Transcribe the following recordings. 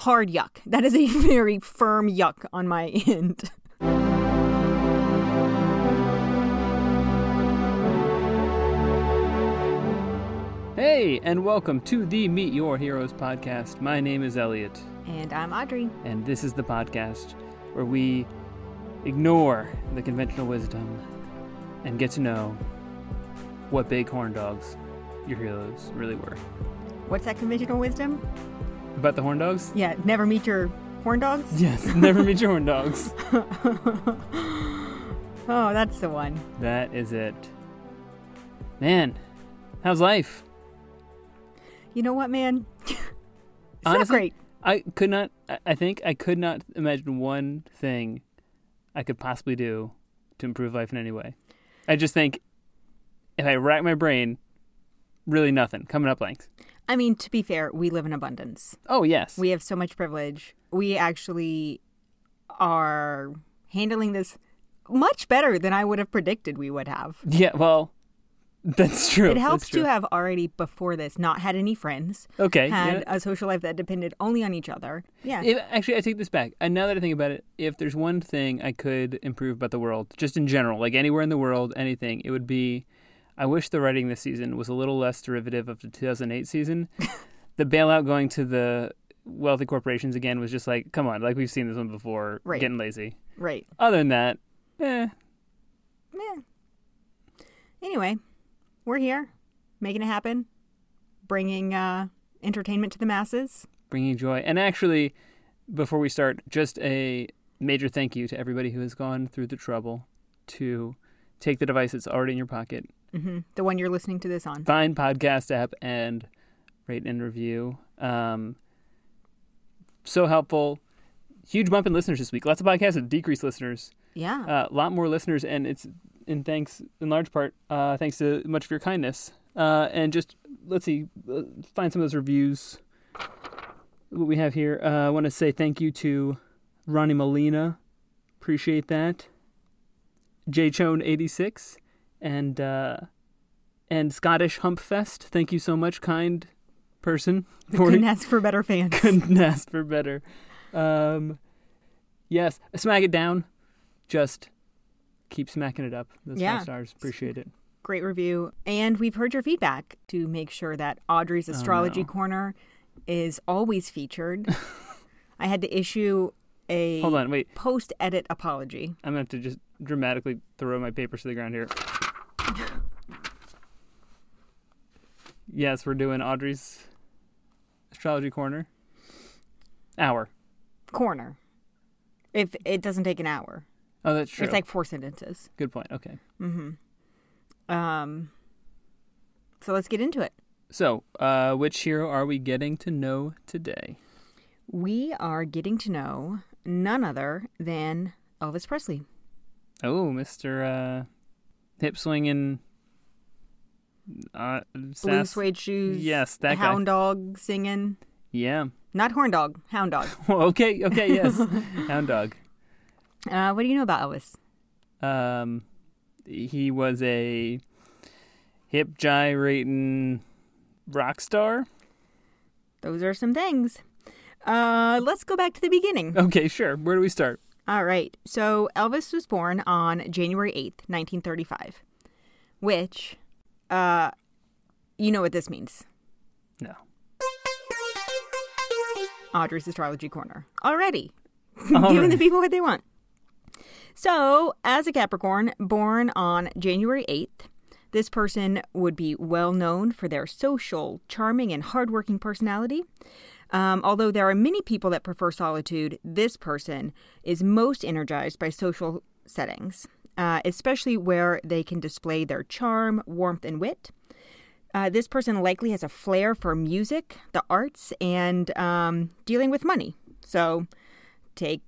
hard yuck. That is a very firm yuck on my end. Hey, and welcome to the Meet Your Heroes podcast. My name is Elliot, And I'm Audrey. and this is the podcast where we ignore the conventional wisdom and get to know what big horn dogs your heroes really were. What's that conventional wisdom? About the horn dogs? Yeah, never meet your horn dogs? Yes, never meet your horn dogs. Oh, that's the one. That is it. Man, how's life? You know what, man? it's not Honestly, great. I could not, I- I think I could not imagine one thing I could possibly do to improve life in any way. I just think if I rack my brain, really nothing. Coming up blanks. I mean, to be fair, we live in abundance. Oh, yes. We have so much privilege. We actually are handling this much better than I would have predicted we would have. yeah, well, that's true. It helps true. to have already before this not had any friends, Okay. had yeah. a social life that depended only on each other. Yeah. If, actually, I take this back. And now that I think about it, if there's one thing I could improve about the world, just in general, like anywhere in the world, anything, it would be I wish the writing this season was a little less derivative of the 2008 season. the bailout going to the wealthy corporations again was just like, come on, like we've seen this one before, Right. getting lazy. right. Other than that, eh, Yeah. Anyway, we're here, making it happen, bringing uh, entertainment to the masses. bringing joy. And actually, before we start, just a major thank you to everybody who has gone through the trouble to take the device that's already in your pocket hmm The one you're listening to this on. find podcast app and rate and review. Um, so helpful. Huge bump in listeners this week. Lots of podcasts have decreased listeners. Yeah. A uh, lot more listeners, and it's in thanks in large part uh, thanks to much of your kindness. Uh, and just let's see, uh, find some of those reviews. What we have here. Uh, I want to say thank you to Ronnie Molina. Appreciate that. J Chone eighty six and uh, and Scottish Humpfest. Thank you so much, kind person. For Couldn't ask for better fans. couldn't ask for better. Um, yes, smack it down. Just keep smacking it up. Those Yeah. five stars. Appreciate it. Great review. And we've heard your feedback to make sure that Audrey's Astrology no. Corner is always featured. I had to issue a Hold on, wait. post edit apology. I'm gonna have to just dramatically throw my papers to the ground here. Yes, we're doing Audrey's astrology corner. Hour. Corner. If it doesn't take an hour, Oh, that's true. it's like four sentences. Good point. Okay. Um, so let's get into it. So, uh, which hero are we getting to know today? We are getting to know none other than Elvis Presley. Oh, Mr. Uh, hip swinging. Uh, Blue suede shoes. Yes, that guy. hound dog singing. Yeah. Not horn dog, hound dog. okay. Okay. Yes. Hound dog. Uh, what do you know about Elvis? Um, he was a hip gyrating rock star. Those are some things. Uh, let's go back to the beginning. Okay, sure. Where do we start? All right. So Elvis was born on January 8th, 1935, which, uh, you know what this means. No. Audrey's Astrology Corner. Already. All Giving the people what they want. So, as a Capricorn born on January 8th, this person would be well known for their social, charming, and hardworking personality. Um, although there are many people that prefer solitude, this person is most energized by social settings, uh, especially where they can display their charm, warmth, and wit. Uh, this person likely has a flair for music, the arts, and um, dealing with money. So take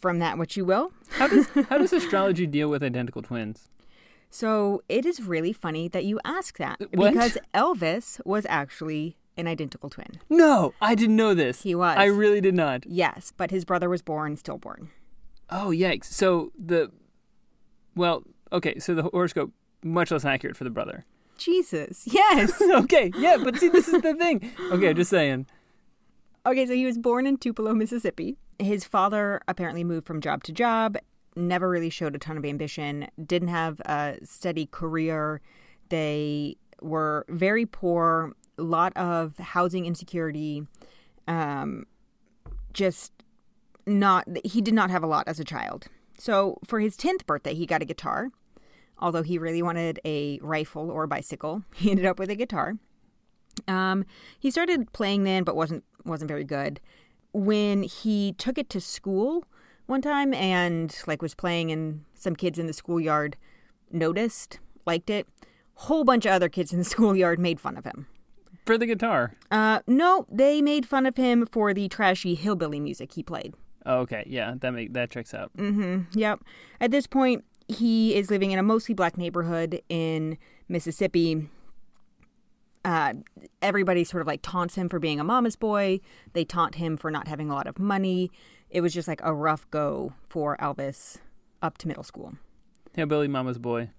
from that what you will. How does how does astrology deal with identical twins? So it is really funny that you ask that What? because Elvis was actually an identical twin. No, I didn't know this. He was. I really did not. Yes, but his brother was born stillborn. Oh yikes! So the well, okay. So the horoscope much less accurate for the brother. Jesus. Yes. okay, yeah, but see, this is the thing. Okay, just saying. Okay, so he was born in Tupelo, Mississippi. His father apparently moved from job to job, never really showed a ton of ambition, didn't have a steady career. They were very poor, lot of housing insecurity, um, just not, he did not have a lot as a child. So for his 10th birthday, he got a guitar. Although he really wanted a rifle or a bicycle, he ended up with a guitar. Um, he started playing then, but wasn't wasn't very good. When he took it to school one time and like was playing, and some kids in the schoolyard noticed, liked it. Whole bunch of other kids in the schoolyard made fun of him. For the guitar. Uh, no, they made fun of him for the trashy hillbilly music he played. Oh, okay, yeah, that make that checks out. Mm-hmm. Yep. At this point, he is living in a mostly black neighborhood in Mississippi. Uh, everybody sort of like taunts him for being a mama's boy. They taunt him for not having a lot of money. It was just like a rough go for Elvis up to middle school. Hillbilly Mama's Boy.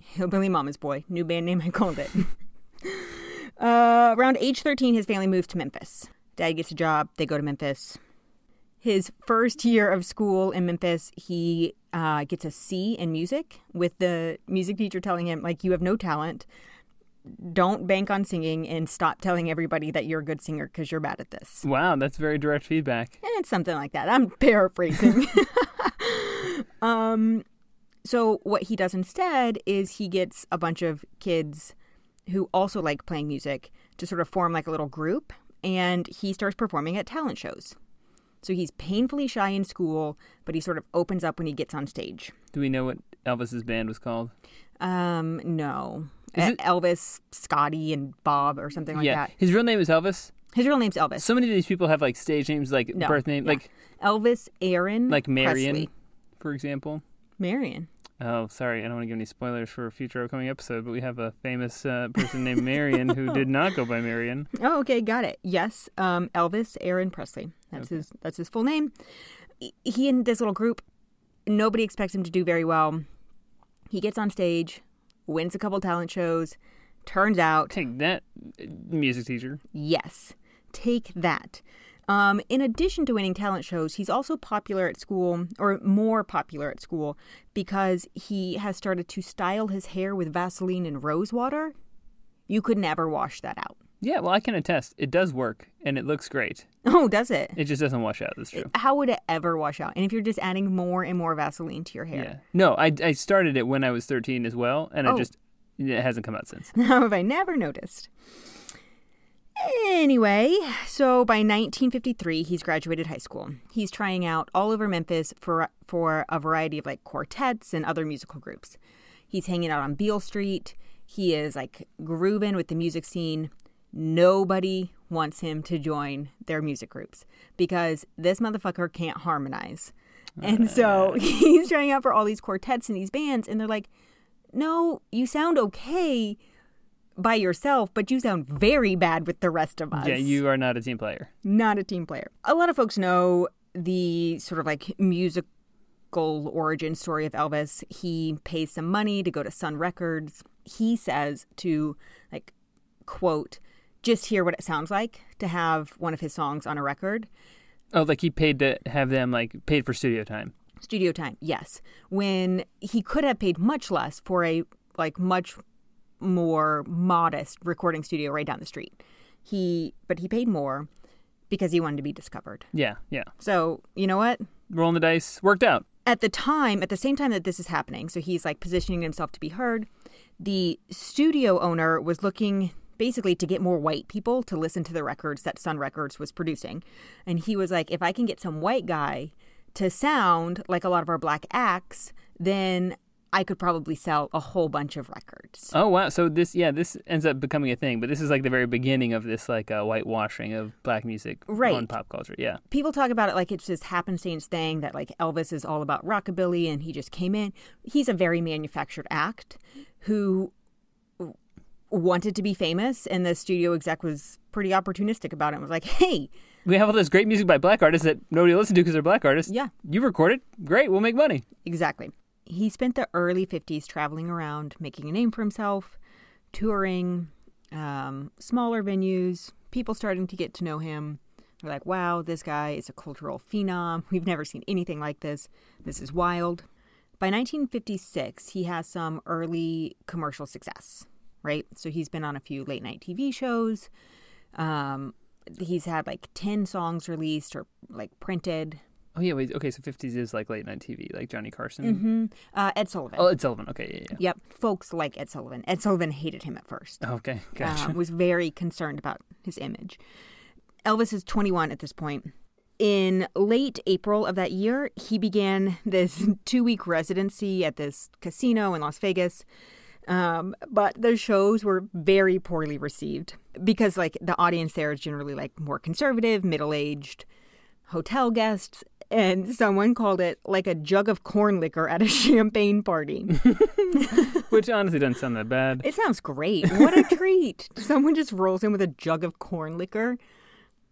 Hillbilly Mama's Boy, new band name I called it. uh, around age 13, his family moves to Memphis. Dad gets a job, they go to Memphis. His first year of school in Memphis, he uh, gets a C in music, with the music teacher telling him, like, you have no talent. Don't bank on singing and stop telling everybody that you're a good singer because you're bad at this. Wow, that's very direct feedback. And it's something like that. I'm paraphrasing. um, so what he does instead is he gets a bunch of kids who also like playing music to sort of form like a little group, and he starts performing at talent shows. So he's painfully shy in school, but he sort of opens up when he gets on stage. Do we know what Elvis's band was called? Um, no. Is it- Elvis, Scotty, and Bob, or something like yeah, that. his real name is Elvis. His real name's Elvis. So many of these people have like stage names, like No, birth name, yeah. like Elvis Aaron. like Marion, Presley. for example. Marion. Oh, sorry, I don't want to give any spoilers for a future upcoming episode, but we have a famous uh, person named Marion who did not go by Marion. Oh, okay, got it. Yes, um, Elvis Aaron Presley. That's his. That's his full name. He- He and this little group, nobody expects him to do very well. He gets on stage, wins a couple talent shows. Turns out, Take that, uh, music teacher. yes, take that. Um, in addition to winning talent shows, he's also popular at school, or more popular at school, because he has started to style his hair with Vaseline and rose water. You could never wash that out. Yeah, well, I can attest. It does work, and it looks great. Oh, does it? It just doesn't wash out. That's true. How would it ever wash out? And if you're just adding more and more Vaseline to your hair? Yeah. No, I, I started it when I was 13 as well, and Oh. I just it hasn't come out since. how have I never noticed? Anyway, so by 1953, he's graduated high school. He's trying out all over Memphis for for a variety of like quartets and other musical groups. He's hanging out on Beale Street. He is like grooving with the music scene. Nobody wants him to join their music groups because this motherfucker can't harmonize. And uh, so he's trying out for all these quartets and these bands, and they're like, no, you sound okay by yourself, but you sound very bad with the rest of us. Yeah, you are not a team player. Not a team player. A lot of folks know the sort of like musical origin story of Elvis. He pays some money to go to Sun Records. He says to, like, quote, just hear what it sounds like to have one of his songs on a record. Oh, like he paid to have them like paid for studio time. Studio time, yes. When he could have paid much less for a like much more modest recording studio right down the street. He but he paid more because he wanted to be discovered. Yeah, yeah. So, you know what? Rolling the dice worked out. At the time, at the same time that this is happening, so he's like positioning himself to be heard, the studio owner was looking basically to get more white people to listen to the records that Sun Records was producing. And he was like, if I can get some white guy to sound like a lot of our black acts, then I could probably sell a whole bunch of records. Oh wow! So this, yeah, this ends up becoming a thing. But this is like the very beginning of this like uh, whitewashing of black music Right. on pop culture. Yeah, people talk about it like it's this happenstance thing that like Elvis is all about rockabilly and he just came in. He's a very manufactured act who wanted to be famous and the studio exec was pretty opportunistic about it and was like, "Hey, we have all this great music by black artists that nobody listens to because they're black artists. yeah, You record it, great. We'll make money. exactly." He spent the early 50s traveling around, making a name for himself, touring um, smaller venues, people starting to get to know him. They're like, wow, this guy is a cultural phenom. We've never seen anything like this. This is wild. By 1956, he has some early commercial success, right? So he's been on a few late night TV shows. Um, he's had like 10 songs released or like printed. Oh yeah, wait. Okay, so fifties is like late night TV, like Johnny Carson. hmm Uh, Ed Sullivan. Oh, it's Sullivan. Okay, yeah, yeah. Yep, folks like Ed Sullivan. Ed Sullivan hated him at first. Okay, gotcha. uh, was very concerned about his image. Elvis is 21 at this point. In late April of that year, he began this two week residency at this casino in Las Vegas. Um, but the shows were very poorly received because, like, the audience there is generally like more conservative, middle aged hotel guests. And someone called it like a jug of corn liquor at a champagne party. Which honestly doesn't sound that bad. It sounds great. What a treat. Someone just rolls in with a jug of corn liquor.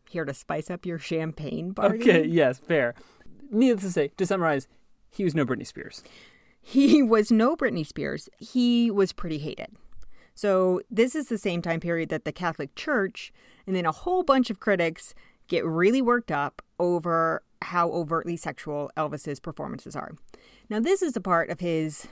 Here to spice up your champagne party. Okay, yes, fair. Needless to say, to summarize, he was no Britney Spears. He was no Britney Spears. He was pretty hated. So, this is the same time period that the Catholic Church and then a whole bunch of critics get really worked up over how overtly sexual Elvis's performances are. Now, this is the part of his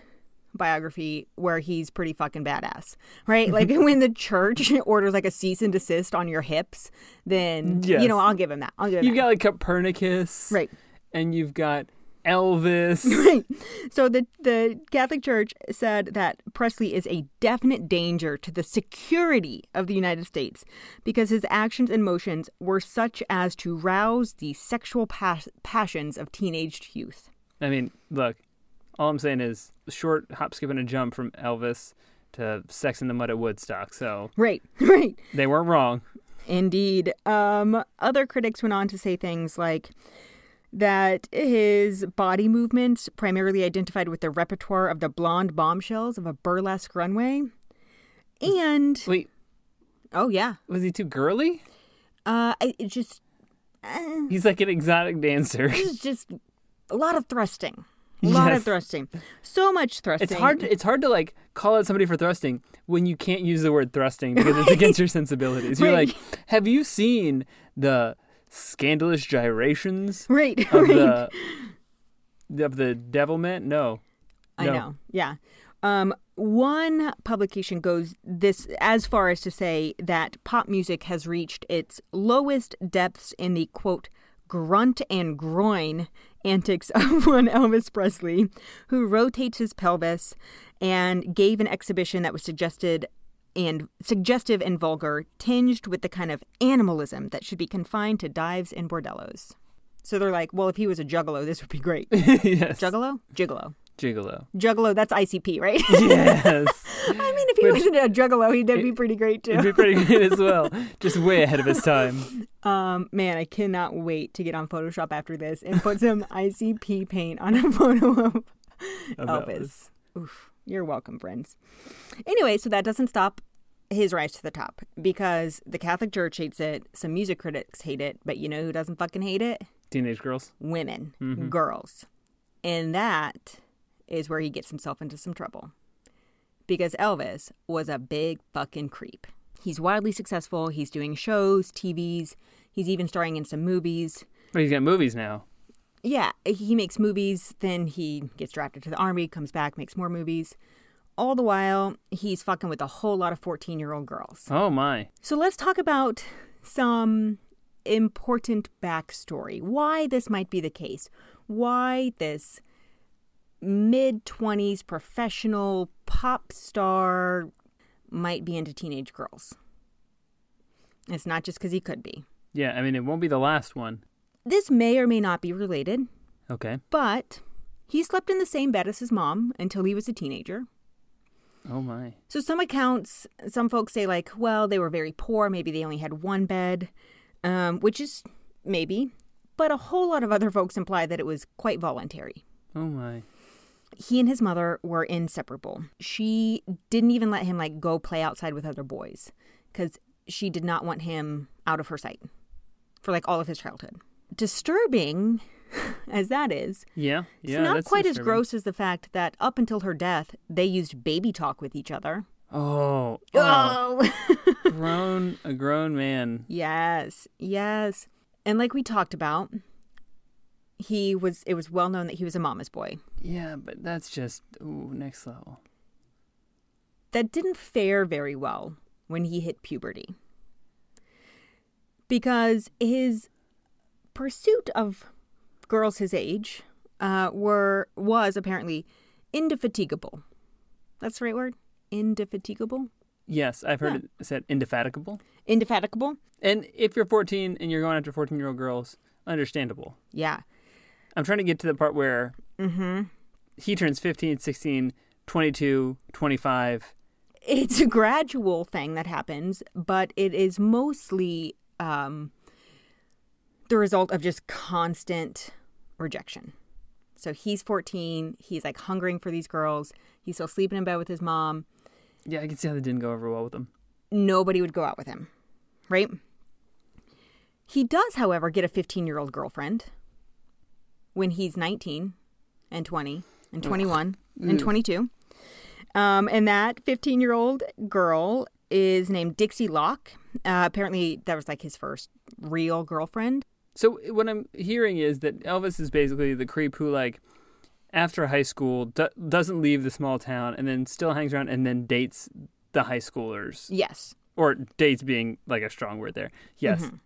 biography where he's pretty fucking badass, right? like when the church orders like a cease and desist on your hips, then Yes. you know I'll give him that. I'll give him You've that. got like Copernicus, right. And you've got Elvis. Right. So the the Catholic Church said that Presley is a definite danger to the security of the United States because his actions and motions were such as to rouse the sexual pas- passions of teenaged youth. I mean, look, all I'm saying is short hop, skip, and a jump from Elvis to Sex in the Mud at Woodstock. So Right. Right. they weren't wrong. Indeed. Um, other critics went on to say things like that his body movements primarily identified with the repertoire of the blonde bombshells of a burlesque runway. And Wait, oh yeah, was he too girly? uh, I- it just uh, He's like an exotic dancer. is just a lot of thrusting, a lot of thrusting, so much thrusting. It's hard. It's hard to like call out somebody for thrusting when you can't use the word thrusting because it's against your sensibilities. You're like, have you seen the scandalous gyrations right, of right. the of the Devilment? No, I No. know. Yeah. Um, one publication goes this as far as to say that pop music has reached its lowest depths in the quote grunt and groin antics of one Elvis Presley, who rotates his pelvis and gave an exhibition that was suggested and suggestive and vulgar, tinged with the kind of animalism that should be confined to dives and bordellos. So they're like, well, if he was a juggalo, this would be great. yes, Juggalo? Gigolo. gigolo. Juggalo, that's ICP, right? Yes, I mean, if he Which- wasn't a juggalo, he'd that'd be pretty great too. it'd be pretty good as well. Just way ahead of his time. Um, man, I cannot wait to get on Photoshop after this and put some ICP paint on a photo of Of Elvis. Oof, you're welcome, friends. Anyway, so that doesn't stop his rise to the top because the Catholic Church hates it, some music critics hate it, but you know who doesn't fucking hate it? Teenage girls. Women, Mm-hmm. girls. And that is where he gets himself into some trouble. Because Elvis was a big fucking creep. He's wildly successful. He's doing shows, TVs. He's even starring in some movies. But he's got movies now. Yeah, he makes movies, then he gets drafted to the army, comes back, makes more movies. All the while, he's fucking with a whole lot of 14 year old girls. Oh my. So let's talk about some important backstory. Why this might be the case. Why this mid 20s professional pop star might be into teenage girls. It's not just because he could be. Yeah, I mean it won't be the last one. This may or may not be related, Okay. but he slept in the same bed as his mom until he was a teenager. Oh my. So some accounts, some folks say like, well, they were very poor. Maybe they only had one bed, um, which is maybe. But a whole lot of other folks imply that it was quite voluntary. Oh my. He and his mother were inseparable. She didn't even let him like go play outside with other boys because she did not want him out of her sight for like all of his childhood. Disturbing as that is, Yeah. Yeah. it's not quite as gross as the fact that up until her death, they used baby talk with each other. Oh. oh. Oh. grown a grown man. Yes, yes. And like we talked about, he was it was well known that he was a mama's boy. Yeah, but that's just ooh, next level. That didn't fare very well when he hit puberty. Because his pursuit of girls his age uh, were was apparently indefatigable. That's the right word? Indefatigable? Yes, I've heard Yeah. it said indefatigable. Indefatigable? And if you're 14 and you're going after 14 year old girls, understandable. Yeah. I'm trying to get to the part where Mm-hmm. he turns 15, 16, 22, 25. It's a gradual thing that happens, but it is mostly um, the result of just constant rejection. So he's 14. He's like hungering for these girls. He's still sleeping in bed with his mom. Yeah, I can see how that didn't go over well with him. Nobody would go out with him, right? He does, however, get a 15 year old girlfriend when he's 19 and 20 and 21 and 22. Um, and that 15 year old girl is named Dixie Locke. Uh, apparently, that was like his first real girlfriend. So what I'm hearing is that Elvis is basically the creep who, like, after high school, do- doesn't leave the small town and then still hangs around and then dates the high schoolers. Yes. Or dates being like a strong word there. Yes. Mm-hmm.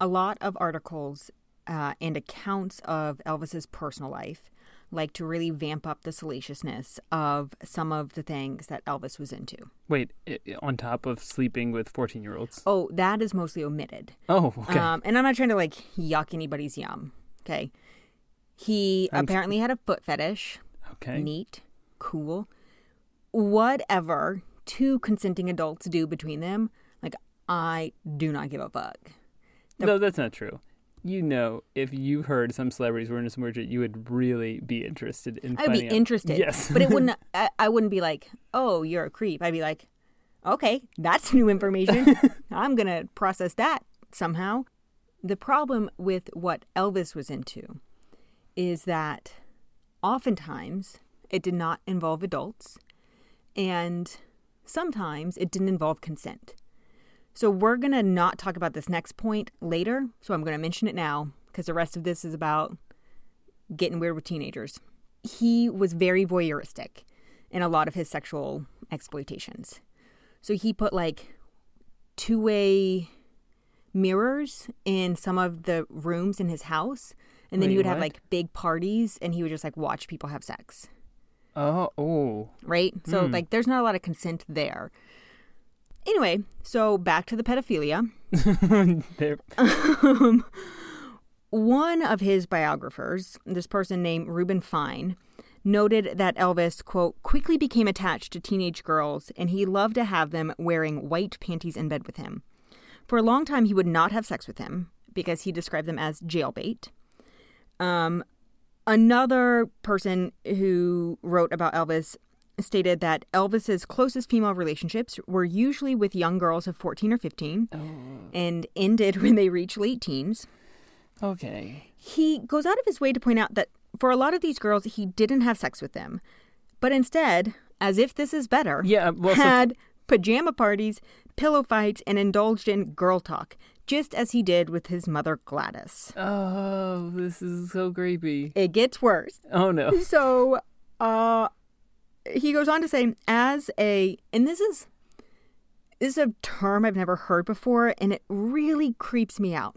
A lot of articles uh, and accounts of Elvis's personal life like to really vamp up the salaciousness of some of the things that Elvis was into. Wait, on top of sleeping with 14 year olds. Oh, that is mostly omitted. Oh, okay. Um, and I'm not trying to like yuck anybody's yum. Okay. He I'm- apparently had a foot fetish. okay. Neat. Cool. Whatever two consenting adults do between them, like, I do not give a fuck. No, that's not true. You know, if you heard some celebrities were in a shit, you would really be interested in I would be out. interested. Yes. but it wouldn't, I, I wouldn't be like, oh, you're a creep. I'd be like, okay, that's new information. I'm going to process that somehow. The problem with what Elvis was into is that oftentimes it did not involve adults, and sometimes it didn't involve consent. So we're going to not talk about this next point later, so I'm going to mention it now because the rest of this is about getting weird with teenagers. He was very voyeuristic in a lot of his sexual exploitations. So he put like two way mirrors in some of the rooms in his house. And then Wait, he would have like big parties and he would just like watch people have sex. Oh, oh. Right? So Hmm. like there's not a lot of consent there. Anyway, so back to the pedophilia. There- One of his biographers, this person named Reuben Fine, noted that Elvis, quote, quickly became attached to teenage girls and he loved to have them wearing white panties in bed with him. For a long time, he would not have sex with them because he described them as jailbait. Um, another person who wrote about Elvis stated that Elvis's closest female relationships were usually with young girls of 14 or 15 and ended when they reached late teens. okay. He goes out of his way to point out that for a lot of these girls, he didn't have sex with them, but instead, as if this is better, Yeah, well, so- had pajama parties, pillow fights, and indulged in girl talk, just as he did with his mother Gladys. Oh, this is so creepy. It gets worse. Oh, no. So, uh, he goes on to say, as a, and this is, this is a term I've never heard before, and it really creeps me out.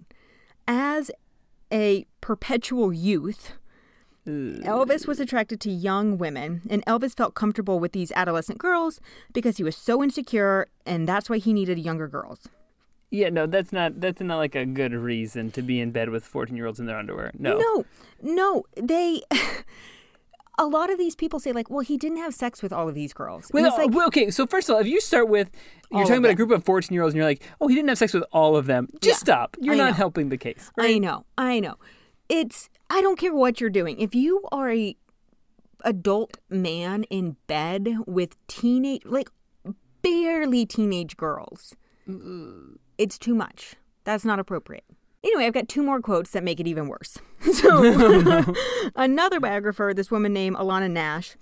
As a perpetual youth, Elvis was attracted to young women, and Elvis felt comfortable with these adolescent girls because he was so insecure, and that's why he needed younger girls. Yeah, no, that's not that's not like a good reason to be in bed with 14-year-olds in their underwear. No. No, no, they. a lot of these people say like, well, he didn't have sex with all of these girls. Well, it's like, well, okay, so first of all, if you start with you're talking about a group of 14-year-olds and you're like, "Oh, he didn't have sex with all of them." Just Yeah, stop. You're I not know. helping the case. I know, I know. It's I don't care what you're doing. If you are a adult man in bed with teenage like barely teenage girls, it's too much. That's not appropriate. Anyway, I've got two more quotes that make it even worse. So, another biographer, this woman named Alana Nash,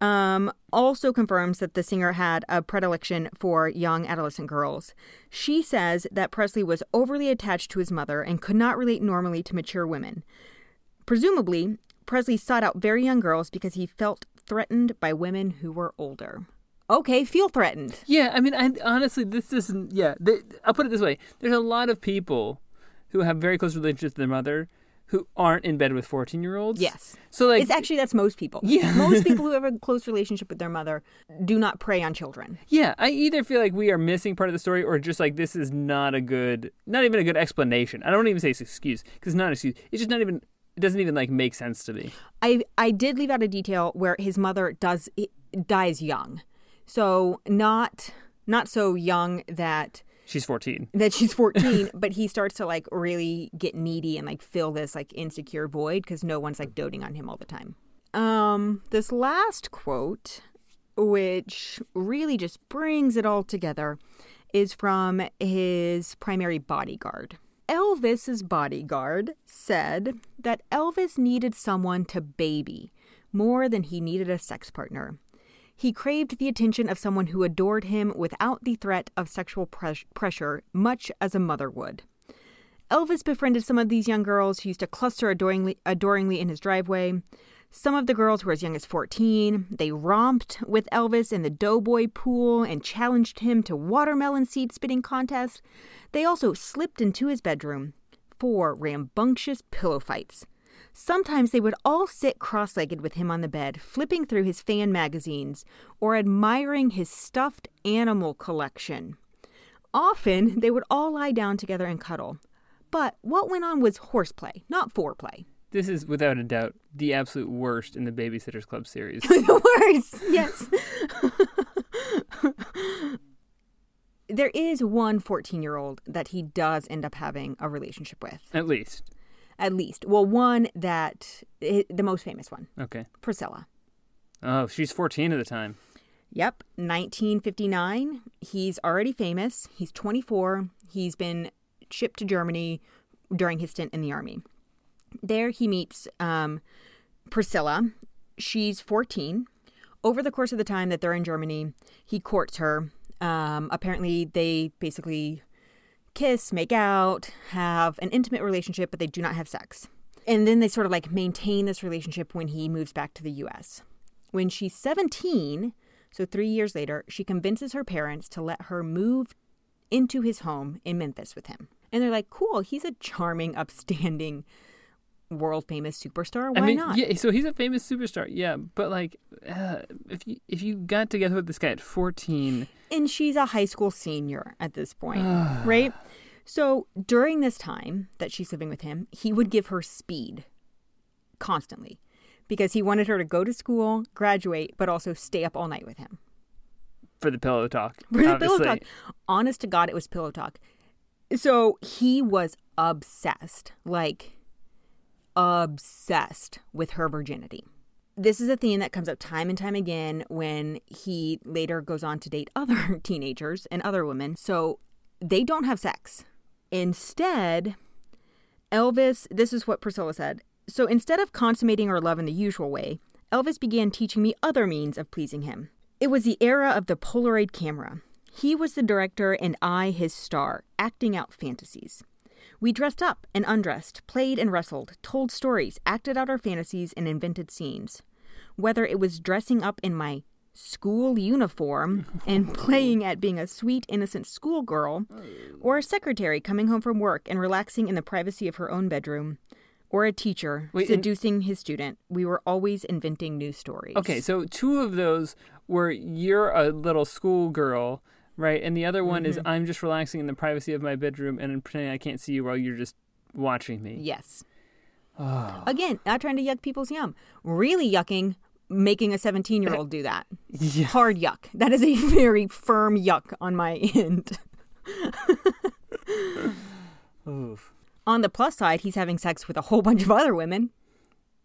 um, also confirms that the singer had a predilection for young adolescent girls. She says that Presley was overly attached to his mother and could not relate normally to mature women. Presumably, Presley sought out very young girls because he felt threatened by women who were older. Okay, feel threatened. Yeah, I mean, I honestly, this isn't. Yeah, they, I'll put it this way: there's a lot of people who have very close relationships with their mother who aren't in bed with 14 year olds. Yes. So like, It's actually that's most people. Yeah. most people who have a close relationship with their mother do not prey on children. yeah, I either feel like we are missing part of the story, or just like this is not a good, not even a good explanation. I don't even say it's excuse because it's not an excuse. It's just not even. It doesn't even like make sense to me. I I did leave out a detail where his mother does dies young, so not not so young that She's 14. that she's 14 but he starts to like really get needy and like fill this like insecure void because no one's like doting on him all the time. Um this last quote which really just brings it all together is from his primary bodyguard. Elvis's bodyguard said that elvis needed someone to baby more than he needed a sex partner he craved the attention of someone who adored him without the threat of sexual pres- pressure, much as a mother would. Elvis befriended some of these young girls who used to cluster adoringly, adoringly in his driveway. Some of the girls were as young as 14. They romped with Elvis in the doughboy pool and challenged him to watermelon seed spitting contests. They also slipped into his bedroom for rambunctious pillow fights. Sometimes they would all sit cross legged with him on the bed, flipping through his fan magazines or admiring his stuffed animal collection. Often they would all lie down together and cuddle. But what went on was horseplay, not foreplay. This is without a doubt the absolute worst in the Babysitters Club series. the worst, yes. there is one 14 year old that he does end up having a relationship with, At least. At least. Well, one that, the most famous one, Okay. Priscilla. Oh, she's 14 at the time. Yep, 1959. He's already famous. He's 24. He's been shipped to Germany during his stint in the army. There he meets um, Priscilla. She's 14. Over the course of the time that they're in Germany, he courts her. Um, apparently, they basically kiss, make out, have an intimate relationship, but they do not have sex. And then they sort of like maintain this relationship when he moves back to the US. When she's 17, so three years later, she convinces her parents to let her move into his home in Memphis with him. And they're like, cool, he's a charming, upstanding, world famous superstar. Why I mean, not? yeah. So he's a famous superstar, yeah. But like, uh, if you if you got together with this guy at 14, And she's a high school senior at this point, right? So during this time that she's living with him, he would give her speed constantly because he wanted her to go to school, graduate, but also stay up all night with him. for the pillow talk, For the pillow talk. Honest to God, it was pillow talk. So he was obsessed, like obsessed with her virginity. This is a theme that comes up time and time again when he later goes on to date other teenagers and other women. So they don't have sex. Instead, Elvis, this is what Priscilla said. So instead of consummating our love in the usual way, Elvis began teaching me other means of pleasing him. It was the era of the Polaroid camera. He was the director and I his star, acting out fantasies. We dressed up and undressed, played and wrestled, told stories, acted out our fantasies, and invented scenes. Whether it was dressing up in my school uniform and playing at being a sweet, innocent schoolgirl, or a secretary coming home from work and relaxing in the privacy of her own bedroom, or a teacher Wait, and- seducing his student, we were always inventing new stories. Okay, so two of those were you're a little schoolgirl, right? And the other one is mm-hmm. I'm just relaxing in the privacy of my bedroom and I'm pretending I can't see you while you're just watching me. Yes. Oh. Again, not trying to yuck people's yum. Really yucking making a 17 year old do that. Yeah. Hard yuck. That is a very firm yuck on my end. Oof. On the plus side, he's having sex with a whole bunch of other women.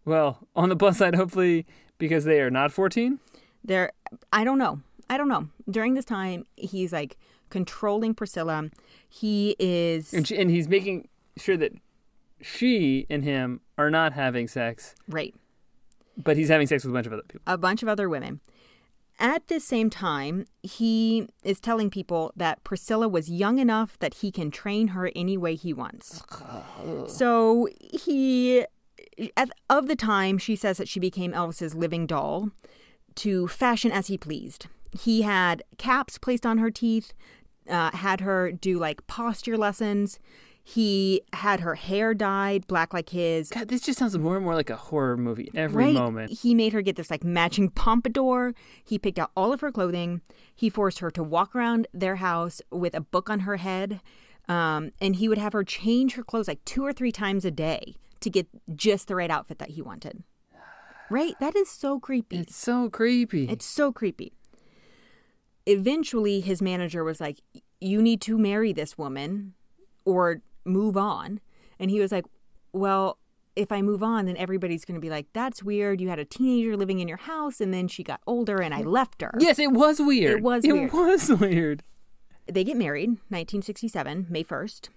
Well, on the plus side, hopefully, because they are not 14. They're, I don't know. I don't know. During this time, he's like controlling Priscilla. He is, And, she, and he's making sure that she and him are not having sex. right. But he's having sex with a bunch of other people. a bunch of other women. At the same time, he is telling people that Priscilla was young enough that he can train her any way he wants. So he, at, of the time, she says that she became Elvis's living doll to fashion as he pleased. He had caps placed on her teeth, uh, had her do like posture lessons. He had her hair dyed black like his. God, this just sounds more and more like a horror movie every moment. He made her get this like matching pompadour. He picked out all of her clothing. He forced her to walk around their house with a book on her head. Um, and he would have her change her clothes like two or three times a day to get just the right outfit that he wanted. Right? That is so creepy. It's so creepy. It's so creepy. Eventually, his manager was like, You need to marry this woman or move on. And he was like, Well, if I move on, then everybody's going to be like, That's weird. You had a teenager living in your house, and then she got older, and I left her. yes, it was weird. It was It weird. was weird. They get married, 1967, May 1st.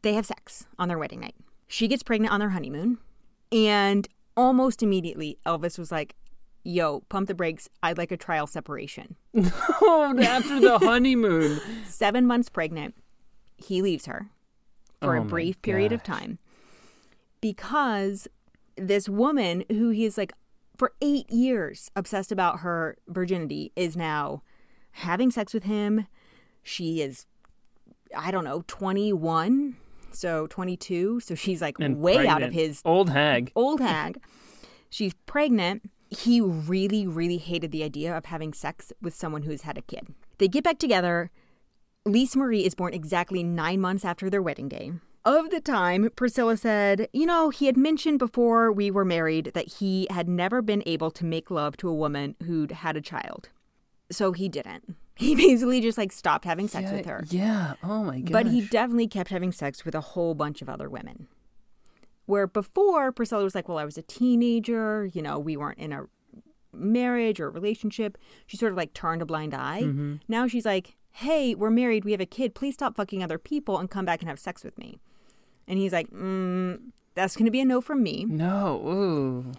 They have sex on their wedding night. She gets pregnant on their honeymoon. And almost immediately, Elvis was like, Yo, pump the brakes. I'd like a trial separation. Oh, after the honeymoon. seven months pregnant, he leaves her for Oh a brief period of time because this woman who he is like for eight years obsessed about her virginity is now having sex with him. She is, I don't know, 21, so 22. So she's like And way out of his old hag. old hag. She's pregnant. He really, really hated the idea of having sex with someone who's had a kid. They get back together. Lisa Marie is born exactly nine months after their wedding day. Of the time, Priscilla said, You know, he had mentioned before we were married that he had never been able to make love to a woman who'd had a child. So he didn't. He basically just like stopped having sex yeah, with her. Yeah. Oh my god. But he definitely kept having sex with a whole bunch of other women. Where before, Priscilla was like, Well, I was a teenager, you know, we weren't in a marriage or a relationship. She sort of like turned a blind eye. Mm-hmm. Now she's like, Hey, we're married, we have a kid, please stop fucking other people and come back and have sex with me. And he's like, mm, That's going to be a no from me. No. Ooh.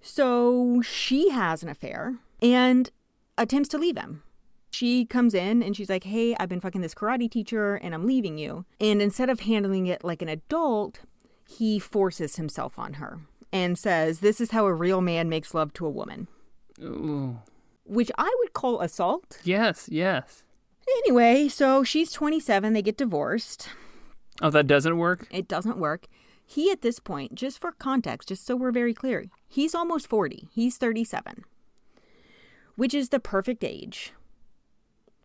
So she has an affair and attempts to leave him. She comes in and she's like, Hey, I've been fucking this karate teacher and I'm leaving you. And instead of handling it like an adult, he forces himself on her and says, This is how a real man makes love to a woman, Ooh. which I would call assault. Yes. Yes. Anyway, so she's 27, they get divorced. Oh, that doesn't work. It doesn't work. He, at this point, just for context, just so we're very clear, he's almost 40. He's 37, which is the perfect age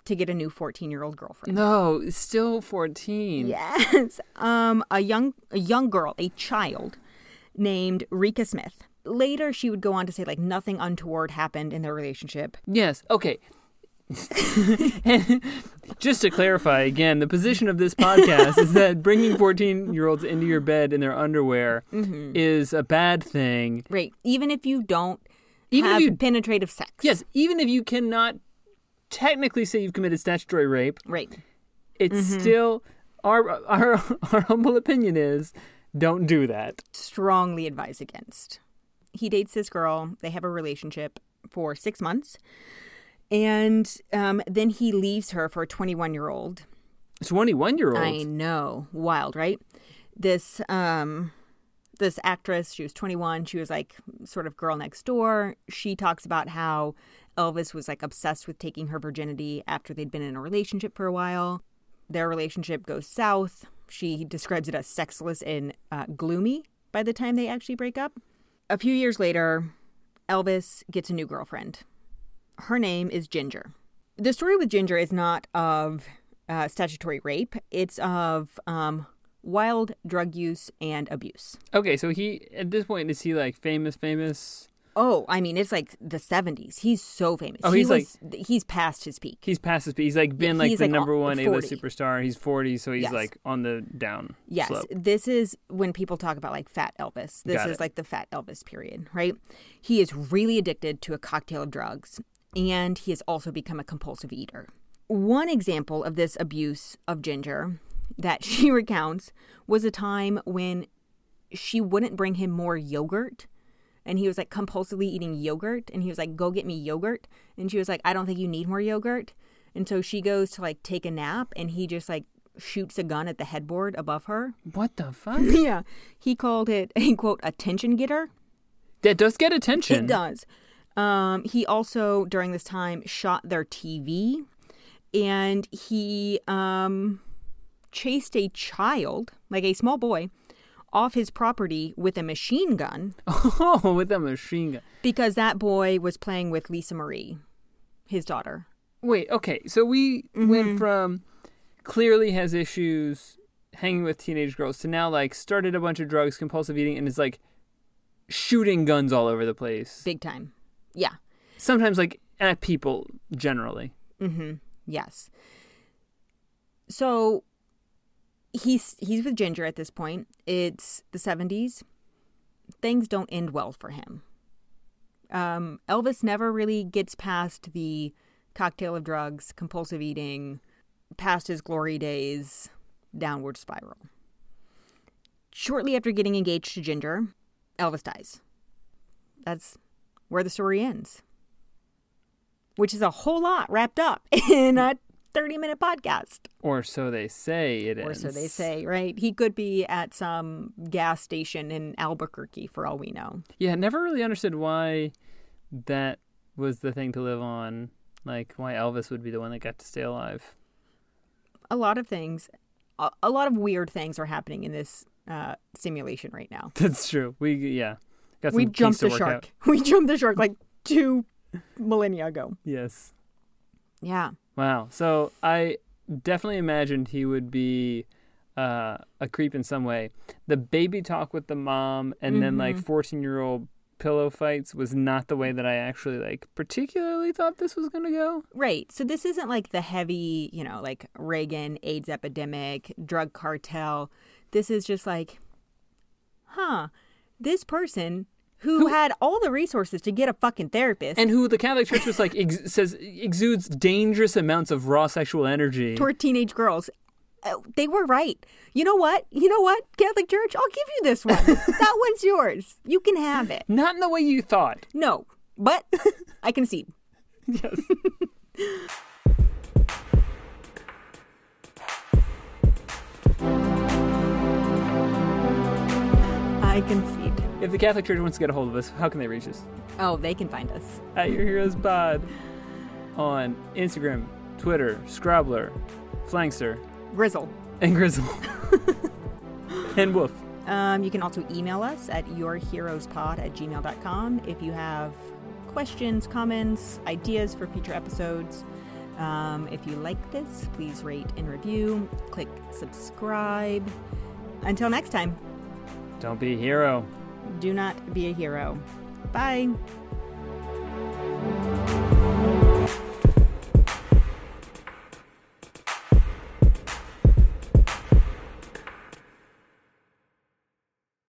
to get a new 14 year old girlfriend. No, still fourteen. Yes. Um, a young a young girl, a child named Rika Smith. Later she would go on to say like nothing untoward happened in their relationship. Yes. Okay. Just to clarify again, the position of this podcast is that bringing 14 year olds into your bed in their underwear Mm-hmm. is a bad thing. Right. Even if you don't Even if have you- penetrative sex. Yes, even if you cannot technically say you've committed statutory rape, Right. it's Mm-hmm. still our, our our humble opinion is don't do that. strongly advise against. He dates this girl. They have a relationship for six months. And um, then he leaves her for a 21 year old. 21 year old? I know. Wild, right? This um this actress, she was 21. She was like sort of girl next door. She talks about how Elvis was like obsessed with taking her virginity after they'd been in a relationship for a while. Their relationship goes south. She describes it as sexless and uh, gloomy by the time they actually break up. A few years later, Elvis gets a new girlfriend. Her name is Ginger. The story with Ginger is not of uh, statutory rape, it's of um, wild drug use and abuse. Okay, so he at this point is he like famous famous? Oh, I mean, it's like the 70s. He's so famous. Oh, He he's was- he's past his peak. He's past his peak. He's like been like the like, number on- one A-list 40. superstar. He's 40, so he's Yes. like on the down Yes, slope. this is when people talk about like fat Elvis. This Got is it. like the fat Elvis period, right? He is really addicted to a cocktail of drugs and he has also become a compulsive eater. One example of this abuse of Ginger that she recounts was a time when she wouldn't bring him more yogurt and he was like compulsively eating yogurt and he was like go get me yogurt and she was like I don't think you need more yogurt and so she goes to like take a nap and he just like shoots a gun at the headboard above her. What the fuck? yeah. He called it a quote attention getter. that does get attention. It does. Um, he also during this time shot their TV and he um chased a child, like a small boy, off his property with a machine gun Oh, with a machine gun. because that boy was playing with Lisa Marie, his daughter. Wait, okay. So we Mm-hmm. went from clearly has issues hanging with teenage girls to now like started a bunch of drugs, compulsive eating, and is like shooting guns all over the place. Big time. Yeah. Sometimes like at people generally. Mm-hmm. Yes. So he's he's with Ginger at this point. It's the seventies. Things don't end well for him. Um, Elvis never really gets past the cocktail of drugs, compulsive eating, past his glory days, downward spiral. Shortly after getting engaged to Ginger, Elvis dies. That's where the story ends which is a whole lot wrapped up in a 30 minute podcast. Or so they say it is. Or so they say, right? He could be at some gas station in Albuquerque for all we know. Yeah, never really understood why that was the thing to live on. Like why Elvis would be the one that got to stay alive. A lot of things, a, lot of weird things are happening in this uh, simulation right now. That's true. We yeah. Got We jumped the shark. out. We jumped the shark like two millennia ago. Yes. Yeah. Wow. So I definitely imagined he would be uh, a creep in some way. The baby talk with the mom and then like 14 year old pillow fights was not the way that I actually like particularly thought this was going to go. Right. So this isn't like the heavy, you know, like Reagan, AIDS epidemic, drug cartel. This is just like, huh, this person who, had all the resources to get a fucking therapist And who the Catholic Church was like ex- says exudes dangerous amounts of raw sexual energy. toward teenage girls. uh, They were right. You know what? You know what? Catholic Church, I'll give you this one. that one's yours. You can have it. Not in the way you thought. No, but I concede. Yes. I concede. If the Catholic Church wants to get a hold of us, how can they reach us? Oh, they can find us. at Your Heroes Pod on Instagram, Twitter, Scrabbler, Flankster, Grizzle. and Grizzle. and Woof. Um, you can also email us at yourheroespod at gmail.com if you have questions, comments, ideas for future episodes. Um, if you like this, please rate and review. Click subscribe. Until next time, Don't be a hero. Do not be a hero. Bye.